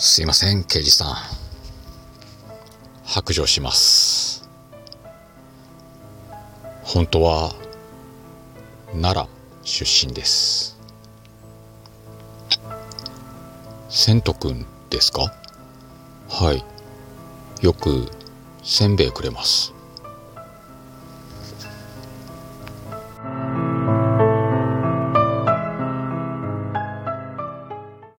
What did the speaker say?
すいません刑事さん。白状します。本当は奈良出身です。千とくんですか？はい。よくせんべいくれます。